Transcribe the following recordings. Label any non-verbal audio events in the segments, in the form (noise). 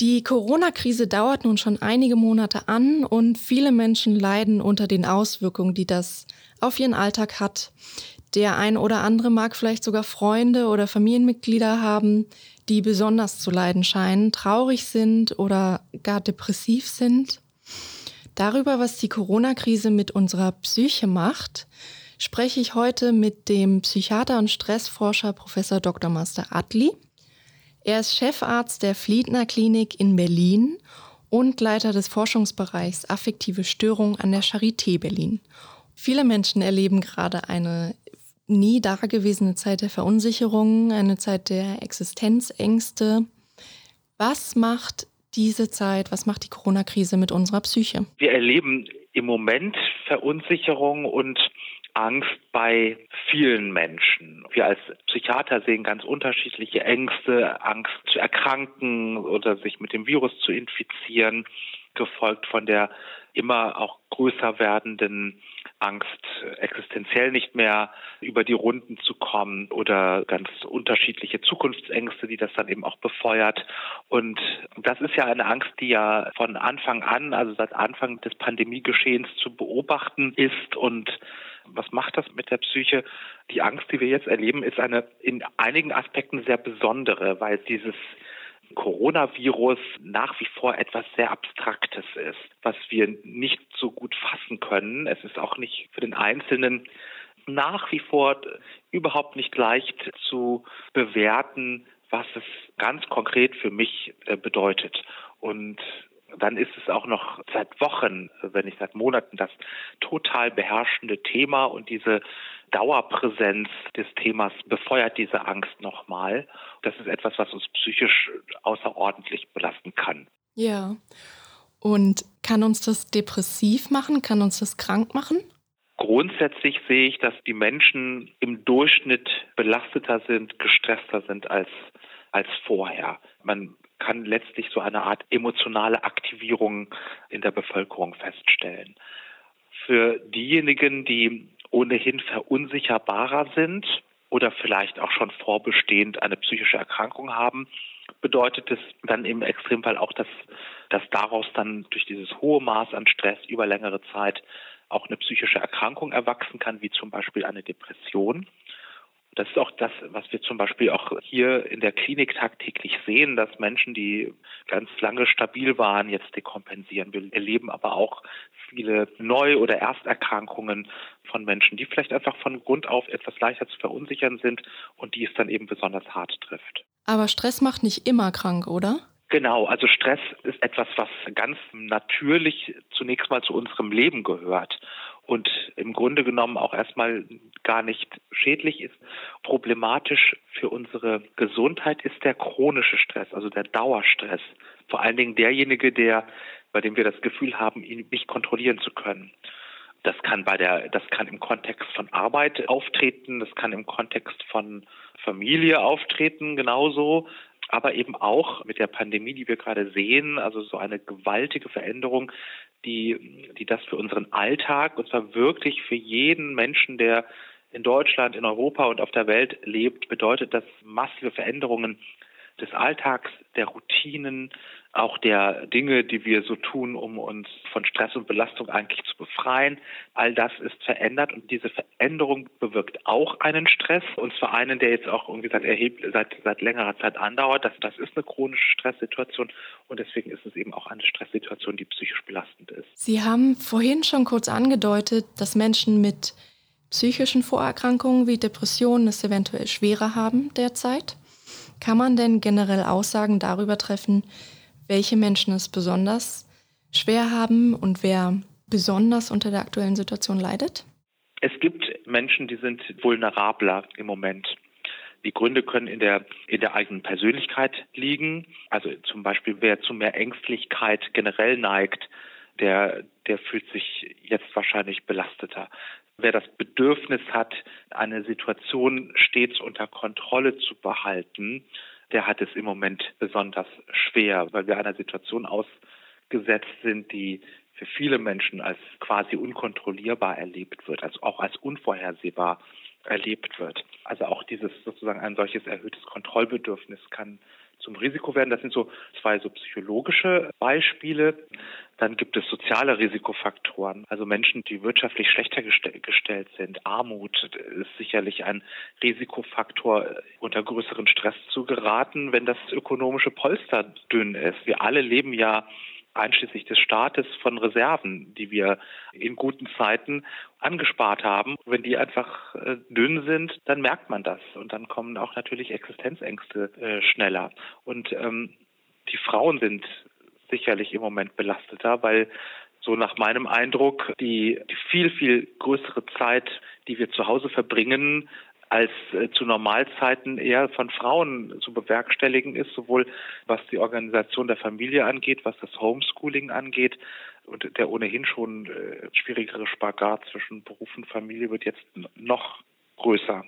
Die Corona-Krise dauert nun schon einige Monate an und viele Menschen leiden unter den Auswirkungen, die das auf ihren Alltag hat. Der ein oder andere mag vielleicht sogar Freunde oder Familienmitglieder haben, die besonders zu leiden scheinen, traurig sind oder gar depressiv sind. Darüber, was die Corona-Krise mit unserer Psyche macht, spreche ich heute mit dem Psychiater und Stressforscher Professor Dr. Master Atli. Er ist Chefarzt der Fliedner Klinik in Berlin und Leiter des Forschungsbereichs Affektive Störung an der Charité Berlin. Viele Menschen erleben gerade eine nie dagewesene Zeit der Verunsicherung, eine Zeit der Existenzängste. Was macht diese Zeit, was macht die Corona-Krise mit unserer Psyche? Wir erleben im Moment Verunsicherung und Angst bei vielen Menschen. Wir als Psychiater sehen ganz unterschiedliche Ängste, Angst zu erkranken oder sich mit dem Virus zu infizieren, gefolgt von der immer auch größer werdenden Angst, existenziell nicht mehr über die Runden zu kommen oder ganz unterschiedliche Zukunftsängste, die das dann eben auch befeuert. Und das ist ja eine Angst, die ja von Anfang an, also seit Anfang des Pandemiegeschehens zu beobachten ist und was macht das mit der Psyche? Die Angst, die wir jetzt erleben, ist eine in einigen Aspekten sehr besondere, weil dieses Coronavirus nach wie vor etwas sehr Abstraktes ist, was wir nicht so gut fassen können. Es ist auch nicht für den Einzelnen nach wie vor überhaupt nicht leicht zu bewerten, was es ganz konkret für mich äh, bedeutet. Und dann ist es auch noch seit Wochen, wenn nicht seit Monaten, das total beherrschende Thema und diese Dauerpräsenz des Themas befeuert diese Angst nochmal. Das ist etwas, was uns psychisch außerordentlich belasten kann. Ja. Und kann uns das depressiv machen? Kann uns das krank machen? Grundsätzlich sehe ich, dass die Menschen im Durchschnitt belasteter sind, gestresster sind als, als vorher. Man kann letztlich so eine Art emotionale Aktivierung in der Bevölkerung feststellen. Für diejenigen, die ohnehin verunsicherbarer sind oder vielleicht auch schon vorbestehend eine psychische Erkrankung haben, bedeutet es dann im Extremfall auch, dass, dass daraus dann durch dieses hohe Maß an Stress über längere Zeit auch eine psychische Erkrankung erwachsen kann, wie zum Beispiel eine Depression. Das ist auch das, was wir zum Beispiel auch hier in der Klinik tagtäglich sehen, dass Menschen, die ganz lange stabil waren, jetzt dekompensieren. Wir erleben aber auch viele Neu- oder Ersterkrankungen von Menschen, die vielleicht einfach von Grund auf etwas leichter zu verunsichern sind und die es dann eben besonders hart trifft. Aber Stress macht nicht immer krank, oder? Genau, also Stress ist etwas, was ganz natürlich zunächst mal zu unserem Leben gehört und im Grunde genommen auch erstmal gar nicht schädlich ist. Problematisch für unsere Gesundheit ist der chronische Stress, also der Dauerstress. Vor allen Dingen derjenige, der, bei dem wir das Gefühl haben, ihn nicht kontrollieren zu können. Das kann bei der, das kann im Kontext von Arbeit auftreten, das kann im Kontext von Familie auftreten, genauso aber eben auch mit der Pandemie, die wir gerade sehen, also so eine gewaltige Veränderung die, die das für unseren Alltag, und zwar wirklich für jeden Menschen, der in Deutschland, in Europa und auf der Welt lebt, bedeutet das massive Veränderungen des Alltags, der Routinen, auch der Dinge, die wir so tun, um uns von Stress und Belastung eigentlich zu befreien. All das ist verändert und diese Veränderung bewirkt auch einen Stress und zwar einen, der jetzt auch irgendwie seit, erheb seit, seit längerer Zeit andauert. Das, das ist eine chronische Stresssituation und deswegen ist es eben auch eine Stresssituation, die psychisch belastend ist. Sie haben vorhin schon kurz angedeutet, dass Menschen mit psychischen Vorerkrankungen wie Depressionen es eventuell schwerer haben derzeit. Kann man denn generell Aussagen darüber treffen, welche Menschen es besonders schwer haben und wer besonders unter der aktuellen Situation leidet? Es gibt Menschen, die sind vulnerabler im Moment. Die Gründe können in der, in der eigenen Persönlichkeit liegen. Also zum Beispiel, wer zu mehr Ängstlichkeit generell neigt, der, der fühlt sich jetzt wahrscheinlich belasteter. Wer das Bedürfnis hat, eine Situation stets unter Kontrolle zu behalten, der hat es im Moment besonders schwer, weil wir einer Situation ausgesetzt sind, die für viele Menschen als quasi unkontrollierbar erlebt wird, also auch als unvorhersehbar erlebt wird. Also auch dieses sozusagen ein solches erhöhtes Kontrollbedürfnis kann zum Risiko werden. Das sind so zwei so psychologische Beispiele. Dann gibt es soziale Risikofaktoren, also Menschen, die wirtschaftlich schlechter gestellt sind. Armut ist sicherlich ein Risikofaktor, unter größeren Stress zu geraten, wenn das ökonomische Polster dünn ist. Wir alle leben ja einschließlich des Staates von Reserven, die wir in guten Zeiten angespart haben. Wenn die einfach äh, dünn sind, dann merkt man das und dann kommen auch natürlich Existenzängste äh, schneller. Und ähm, die Frauen sind sicherlich im Moment belasteter, weil so nach meinem Eindruck die, die viel, viel größere Zeit, die wir zu Hause verbringen, als äh, zu Normalzeiten eher von Frauen zu bewerkstelligen ist, sowohl was die Organisation der Familie angeht, was das Homeschooling angeht. Und der ohnehin schon äh, schwierigere Spagat zwischen Beruf und Familie wird jetzt noch größer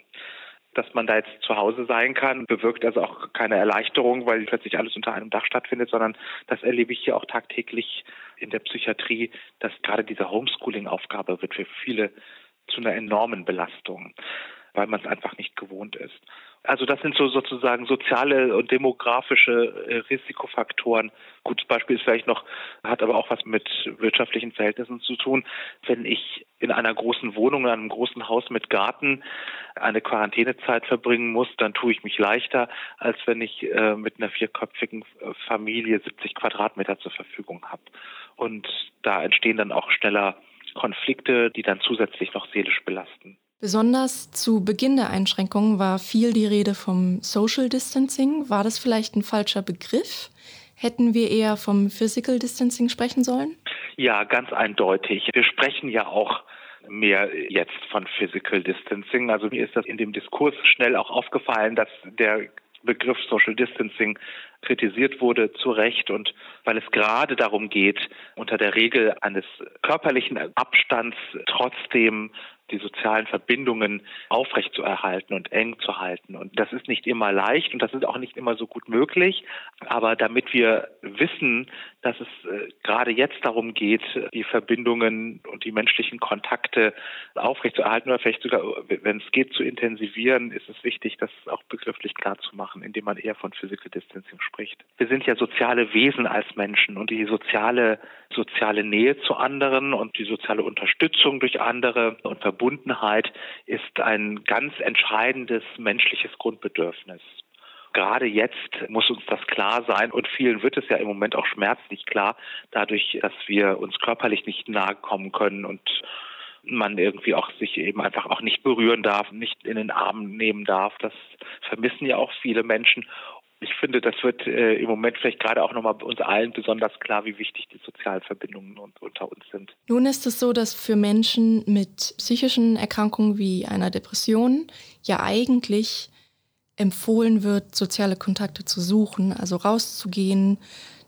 dass man da jetzt zu Hause sein kann, bewirkt also auch keine Erleichterung, weil plötzlich alles unter einem Dach stattfindet, sondern das erlebe ich hier auch tagtäglich in der Psychiatrie, dass gerade diese Homeschooling-Aufgabe wird für viele zu einer enormen Belastung weil man es einfach nicht gewohnt ist. Also das sind so sozusagen soziale und demografische äh, Risikofaktoren. Gutes Beispiel ist vielleicht noch, hat aber auch was mit wirtschaftlichen Verhältnissen zu tun. Wenn ich in einer großen Wohnung, in einem großen Haus mit Garten eine Quarantänezeit verbringen muss, dann tue ich mich leichter, als wenn ich äh, mit einer vierköpfigen äh, Familie 70 Quadratmeter zur Verfügung habe. Und da entstehen dann auch schneller Konflikte, die dann zusätzlich noch seelisch belasten. Besonders zu Beginn der Einschränkungen war viel die Rede vom Social Distancing. War das vielleicht ein falscher Begriff? Hätten wir eher vom Physical Distancing sprechen sollen? Ja, ganz eindeutig. Wir sprechen ja auch mehr jetzt von Physical Distancing. Also mir ist das in dem Diskurs schnell auch aufgefallen, dass der Begriff Social Distancing kritisiert wurde, zu Recht. Und weil es gerade darum geht, unter der Regel eines körperlichen Abstands trotzdem die sozialen Verbindungen aufrechtzuerhalten und eng zu halten. Und das ist nicht immer leicht und das ist auch nicht immer so gut möglich. Aber damit wir wissen, dass es äh, gerade jetzt darum geht, die Verbindungen und die menschlichen Kontakte aufrechtzuerhalten oder vielleicht sogar, wenn es geht, zu intensivieren, ist es wichtig, das auch begrifflich klar zu machen, indem man eher von Physical Distancing spricht. Wir sind ja soziale Wesen als Menschen und die soziale, soziale Nähe zu anderen und die soziale Unterstützung durch andere und Verbundenheit ist ein ganz entscheidendes menschliches Grundbedürfnis gerade jetzt muss uns das klar sein und vielen wird es ja im Moment auch schmerzlich klar, dadurch, dass wir uns körperlich nicht nahe kommen können und man irgendwie auch sich eben einfach auch nicht berühren darf, nicht in den Arm nehmen darf. Das vermissen ja auch viele Menschen ich finde, das wird äh, im Moment vielleicht gerade auch nochmal uns allen besonders klar, wie wichtig die sozialen Verbindungen unter uns sind. Nun ist es so, dass für Menschen mit psychischen Erkrankungen wie einer Depression ja eigentlich empfohlen wird, soziale Kontakte zu suchen, also rauszugehen,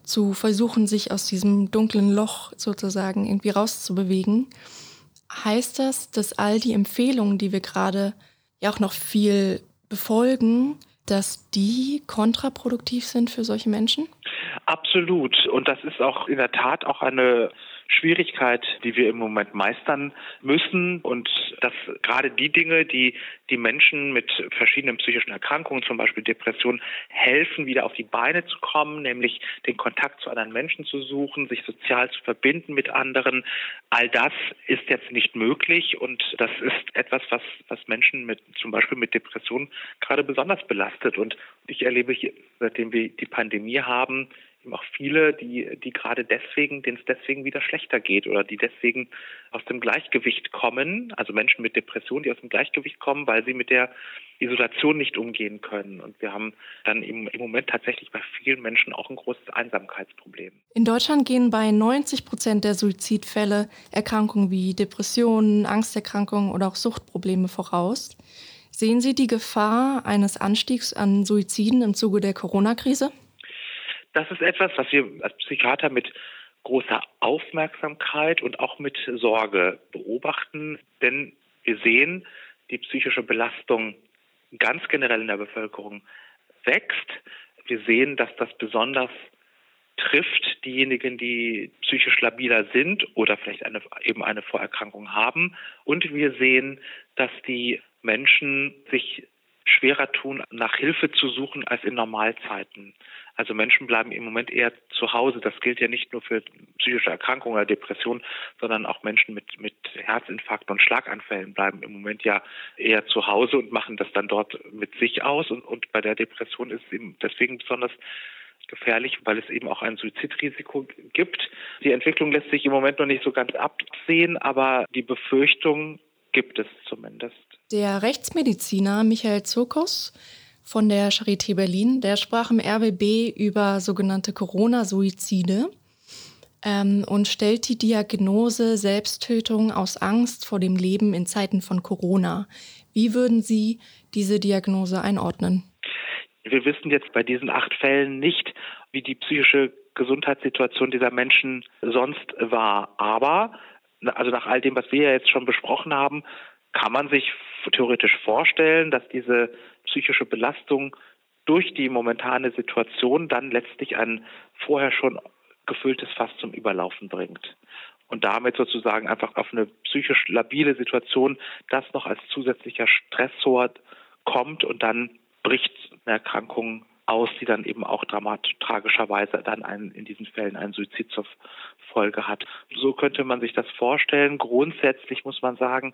zu versuchen, sich aus diesem dunklen Loch sozusagen irgendwie rauszubewegen. Heißt das, dass all die Empfehlungen, die wir gerade ja auch noch viel befolgen, dass die kontraproduktiv sind für solche Menschen? Absolut. Und das ist auch in der Tat auch eine Schwierigkeit, die wir im Moment meistern müssen und dass gerade die Dinge, die die Menschen mit verschiedenen psychischen Erkrankungen, zum Beispiel Depressionen, helfen, wieder auf die Beine zu kommen, nämlich den Kontakt zu anderen Menschen zu suchen, sich sozial zu verbinden mit anderen. All das ist jetzt nicht möglich und das ist etwas, was, was Menschen mit zum Beispiel mit Depressionen gerade besonders belastet. Und ich erlebe hier, seitdem wir die Pandemie haben, auch viele, die, die gerade deswegen, denen es deswegen wieder schlechter geht oder die deswegen aus dem Gleichgewicht kommen, also Menschen mit Depressionen, die aus dem Gleichgewicht kommen, weil sie mit der Isolation nicht umgehen können. Und wir haben dann im, im Moment tatsächlich bei vielen Menschen auch ein großes Einsamkeitsproblem. In Deutschland gehen bei 90 Prozent der Suizidfälle Erkrankungen wie Depressionen, Angsterkrankungen oder auch Suchtprobleme voraus. Sehen Sie die Gefahr eines Anstiegs an Suiziden im Zuge der Corona-Krise? Das ist etwas, was wir als Psychiater mit großer Aufmerksamkeit und auch mit Sorge beobachten, denn wir sehen, die psychische Belastung ganz generell in der Bevölkerung wächst. Wir sehen, dass das besonders trifft diejenigen, die psychisch labiler sind oder vielleicht eine, eben eine Vorerkrankung haben. Und wir sehen, dass die Menschen sich schwerer tun, nach Hilfe zu suchen als in Normalzeiten. Also Menschen bleiben im Moment eher zu Hause. Das gilt ja nicht nur für psychische Erkrankungen oder Depressionen, sondern auch Menschen mit, mit Herzinfarkten und Schlaganfällen bleiben im Moment ja eher zu Hause und machen das dann dort mit sich aus. Und, und bei der Depression ist es eben deswegen besonders gefährlich, weil es eben auch ein Suizidrisiko gibt. Die Entwicklung lässt sich im Moment noch nicht so ganz absehen, aber die Befürchtung gibt es zumindest. Der Rechtsmediziner Michael Zirkus von der Charité Berlin, der sprach im RBB über sogenannte Corona-Suizide ähm, und stellt die Diagnose Selbsttötung aus Angst vor dem Leben in Zeiten von Corona. Wie würden Sie diese Diagnose einordnen? Wir wissen jetzt bei diesen acht Fällen nicht, wie die psychische Gesundheitssituation dieser Menschen sonst war. Aber, also nach all dem, was wir ja jetzt schon besprochen haben, kann man sich theoretisch vorstellen, dass diese psychische Belastung durch die momentane Situation dann letztlich ein vorher schon gefülltes Fass zum Überlaufen bringt. Und damit sozusagen einfach auf eine psychisch labile Situation das noch als zusätzlicher Stressor kommt und dann bricht eine Erkrankung aus, die dann eben auch dramatisch, tragischerweise dann einen, in diesen Fällen einen Suizid zur Folge hat. So könnte man sich das vorstellen. Grundsätzlich muss man sagen,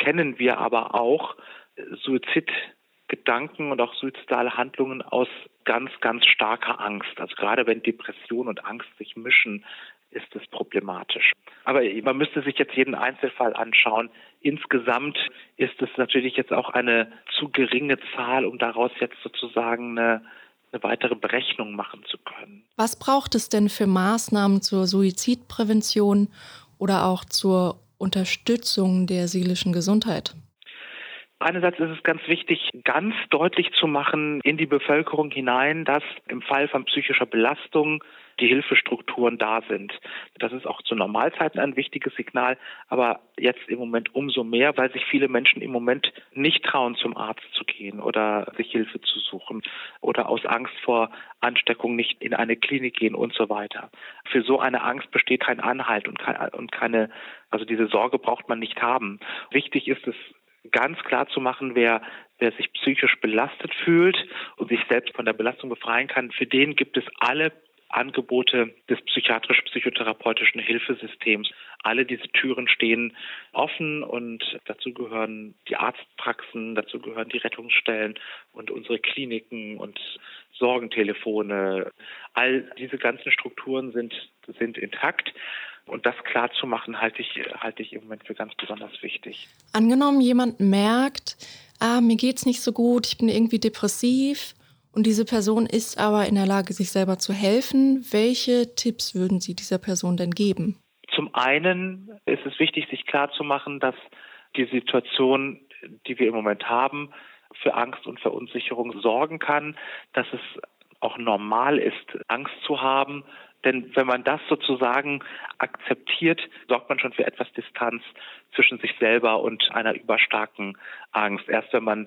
kennen wir aber auch Suizidgedanken und auch suizidale Handlungen aus ganz, ganz starker Angst. Also gerade wenn Depression und Angst sich mischen, ist es problematisch. Aber man müsste sich jetzt jeden Einzelfall anschauen. Insgesamt ist es natürlich jetzt auch eine zu geringe Zahl, um daraus jetzt sozusagen eine, eine weitere Berechnung machen zu können. Was braucht es denn für Maßnahmen zur Suizidprävention oder auch zur Unterstützung der seelischen Gesundheit? Einerseits ist es ganz wichtig, ganz deutlich zu machen in die Bevölkerung hinein, dass im Fall von psychischer Belastung die Hilfestrukturen da sind. Das ist auch zu Normalzeiten ein wichtiges Signal, aber jetzt im Moment umso mehr, weil sich viele Menschen im Moment nicht trauen, zum Arzt zu gehen oder sich Hilfe zu suchen oder aus Angst vor Ansteckung nicht in eine Klinik gehen und so weiter. Für so eine Angst besteht kein Anhalt und keine, also diese Sorge braucht man nicht haben. Wichtig ist es, ganz klar zu machen, wer, wer sich psychisch belastet fühlt und sich selbst von der Belastung befreien kann, für den gibt es alle Angebote des psychiatrisch-psychotherapeutischen Hilfesystems. Alle diese Türen stehen offen und dazu gehören die Arztpraxen, dazu gehören die Rettungsstellen und unsere Kliniken und Sorgentelefone. All diese ganzen Strukturen sind, sind intakt. Und das klar zu machen, halte ich, halte ich im Moment für ganz besonders wichtig. Angenommen, jemand merkt, ah, mir es nicht so gut, ich bin irgendwie depressiv und diese Person ist aber in der Lage, sich selber zu helfen. Welche Tipps würden Sie dieser Person denn geben? Zum einen ist es wichtig, sich klarzumachen, dass die Situation, die wir im Moment haben, für Angst und Verunsicherung sorgen kann, dass es auch normal ist, Angst zu haben. Denn wenn man das sozusagen akzeptiert, sorgt man schon für etwas Distanz zwischen sich selber und einer überstarken Angst. Erst wenn man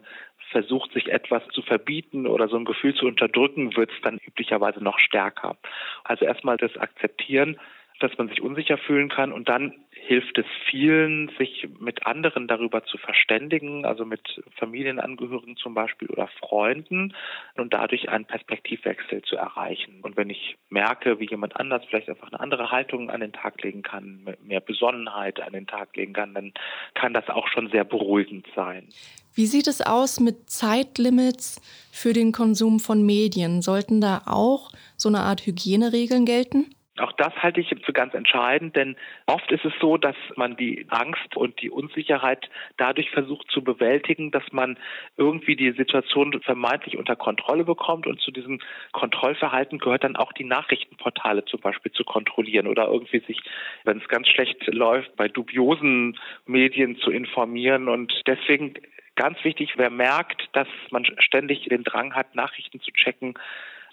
versucht, sich etwas zu verbieten oder so ein Gefühl zu unterdrücken, wird es dann üblicherweise noch stärker. Also erstmal das Akzeptieren, dass man sich unsicher fühlen kann und dann hilft es vielen, sich mit anderen darüber zu verständigen, also mit Familienangehörigen zum Beispiel oder Freunden und dadurch einen Perspektivwechsel zu erreichen. Und wenn ich merke, wie jemand anders vielleicht einfach eine andere Haltung an den Tag legen kann, mehr Besonnenheit an den Tag legen kann, dann kann das auch schon sehr beruhigend sein. Wie sieht es aus mit Zeitlimits für den Konsum von Medien? Sollten da auch so eine Art Hygieneregeln gelten? Auch das halte ich für ganz entscheidend, denn oft ist es so, dass man die Angst und die Unsicherheit dadurch versucht zu bewältigen, dass man irgendwie die Situation vermeintlich unter Kontrolle bekommt und zu diesem Kontrollverhalten gehört dann auch die Nachrichtenportale zum Beispiel zu kontrollieren oder irgendwie sich, wenn es ganz schlecht läuft, bei dubiosen Medien zu informieren. Und deswegen Ganz wichtig, wer merkt, dass man ständig den Drang hat, Nachrichten zu checken,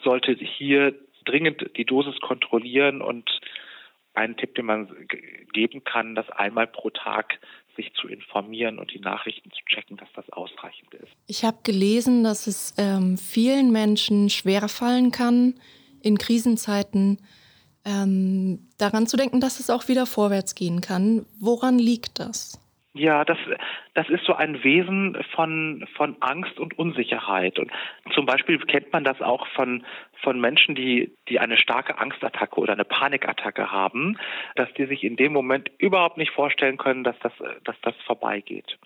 sollte hier dringend die Dosis kontrollieren und einen Tipp, den man geben kann, dass einmal pro Tag sich zu informieren und die Nachrichten zu checken, dass das ausreichend ist. Ich habe gelesen, dass es ähm, vielen Menschen schwer fallen kann, in Krisenzeiten ähm, daran zu denken, dass es auch wieder vorwärts gehen kann. Woran liegt das? Ja, das, das ist so ein Wesen von, von Angst und Unsicherheit. Und zum Beispiel kennt man das auch von, von Menschen, die, die eine starke Angstattacke oder eine Panikattacke haben, dass die sich in dem Moment überhaupt nicht vorstellen können, dass das, dass das vorbeigeht.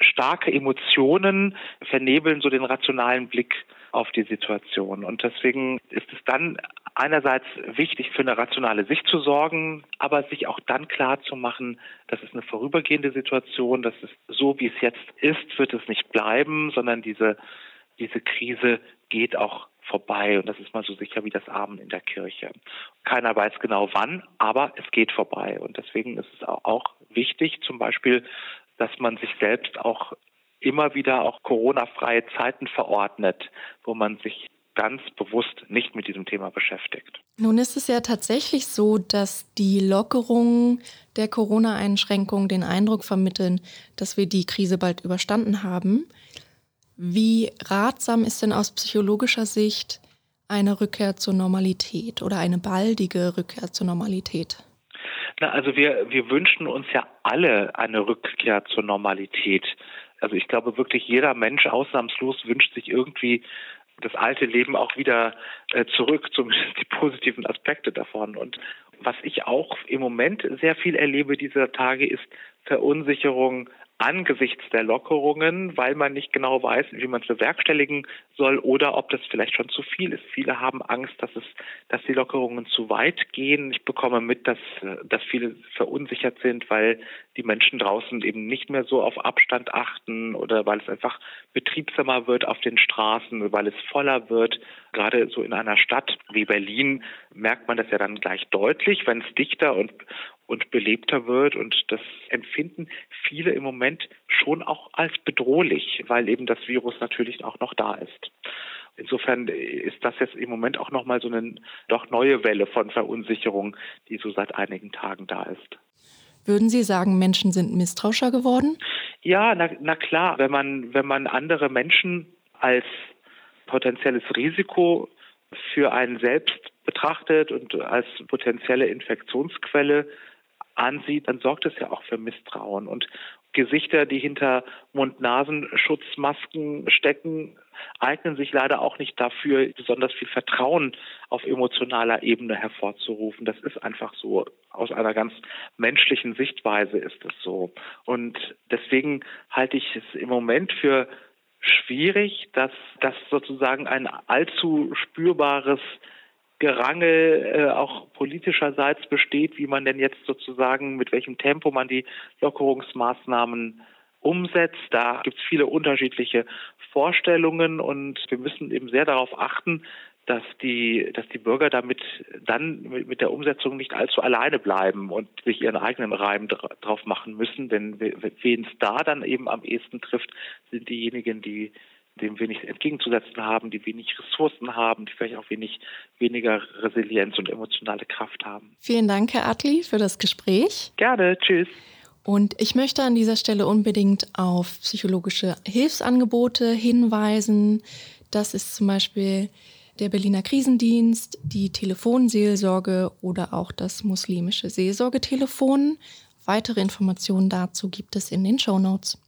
Starke Emotionen vernebeln so den rationalen Blick auf die Situation. Und deswegen ist es dann einerseits wichtig, für eine rationale Sicht zu sorgen, aber sich auch dann klar zu machen, das ist eine vorübergehende Situation, das ist so, wie es jetzt ist, wird es nicht bleiben, sondern diese, diese Krise geht auch vorbei und das ist mal so sicher wie das Abend in der Kirche. Keiner weiß genau wann, aber es geht vorbei und deswegen ist es auch wichtig, zum Beispiel, dass man sich selbst auch immer wieder auch Corona-freie Zeiten verordnet, wo man sich ganz bewusst nicht mit diesem Thema beschäftigt. Nun ist es ja tatsächlich so, dass die Lockerungen der Corona-Einschränkungen den Eindruck vermitteln, dass wir die Krise bald überstanden haben. Wie ratsam ist denn aus psychologischer Sicht eine Rückkehr zur Normalität oder eine baldige Rückkehr zur Normalität? Na, also wir, wir wünschen uns ja alle eine Rückkehr zur Normalität. Also ich glaube wirklich jeder Mensch ausnahmslos wünscht sich irgendwie das alte Leben auch wieder äh, zurück, (laughs) zumindest die positiven Aspekte davon. Und was ich auch im Moment sehr viel erlebe dieser Tage ist Verunsicherung angesichts der Lockerungen, weil man nicht genau weiß, wie man es bewerkstelligen soll oder ob das vielleicht schon zu viel ist. Viele haben Angst, dass es, dass die Lockerungen zu weit gehen. Ich bekomme mit, dass, dass viele verunsichert sind, weil die Menschen draußen eben nicht mehr so auf Abstand achten oder weil es einfach betriebsamer wird auf den Straßen, weil es voller wird. Gerade so in einer Stadt wie Berlin merkt man das ja dann gleich deutlich, wenn es dichter und, und belebter wird. Und das empfinden viele im Moment schon auch als bedrohlich, weil eben das Virus natürlich auch noch da ist. Insofern ist das jetzt im Moment auch nochmal so eine doch neue Welle von Verunsicherung, die so seit einigen Tagen da ist. Würden Sie sagen, Menschen sind misstrauischer geworden? Ja, na, na klar, wenn man, wenn man andere Menschen als potenzielles Risiko für einen selbst betrachtet und als potenzielle Infektionsquelle ansieht, dann sorgt es ja auch für Misstrauen. Und Gesichter, die hinter Mund-Nasen-Schutzmasken stecken, eignen sich leider auch nicht dafür, besonders viel Vertrauen auf emotionaler Ebene hervorzurufen. Das ist einfach so. Aus einer ganz menschlichen Sichtweise ist es so. Und deswegen halte ich es im Moment für schwierig, dass das sozusagen ein allzu spürbares Gerangel äh, auch politischerseits besteht, wie man denn jetzt sozusagen, mit welchem Tempo man die Lockerungsmaßnahmen umsetzt. Da gibt es viele unterschiedliche Vorstellungen und wir müssen eben sehr darauf achten, dass die, dass die Bürger damit dann mit der Umsetzung nicht allzu alleine bleiben und sich ihren eigenen Reim drauf machen müssen. Denn wen es da dann eben am ehesten trifft, sind diejenigen, die dem wenig entgegenzusetzen haben, die wenig Ressourcen haben, die vielleicht auch wenig, weniger Resilienz und emotionale Kraft haben. Vielen Dank, Herr Atli, für das Gespräch. Gerne, tschüss. Und ich möchte an dieser Stelle unbedingt auf psychologische Hilfsangebote hinweisen. Das ist zum Beispiel der Berliner Krisendienst, die Telefonseelsorge oder auch das muslimische Seelsorgetelefon. Weitere Informationen dazu gibt es in den Show Notes.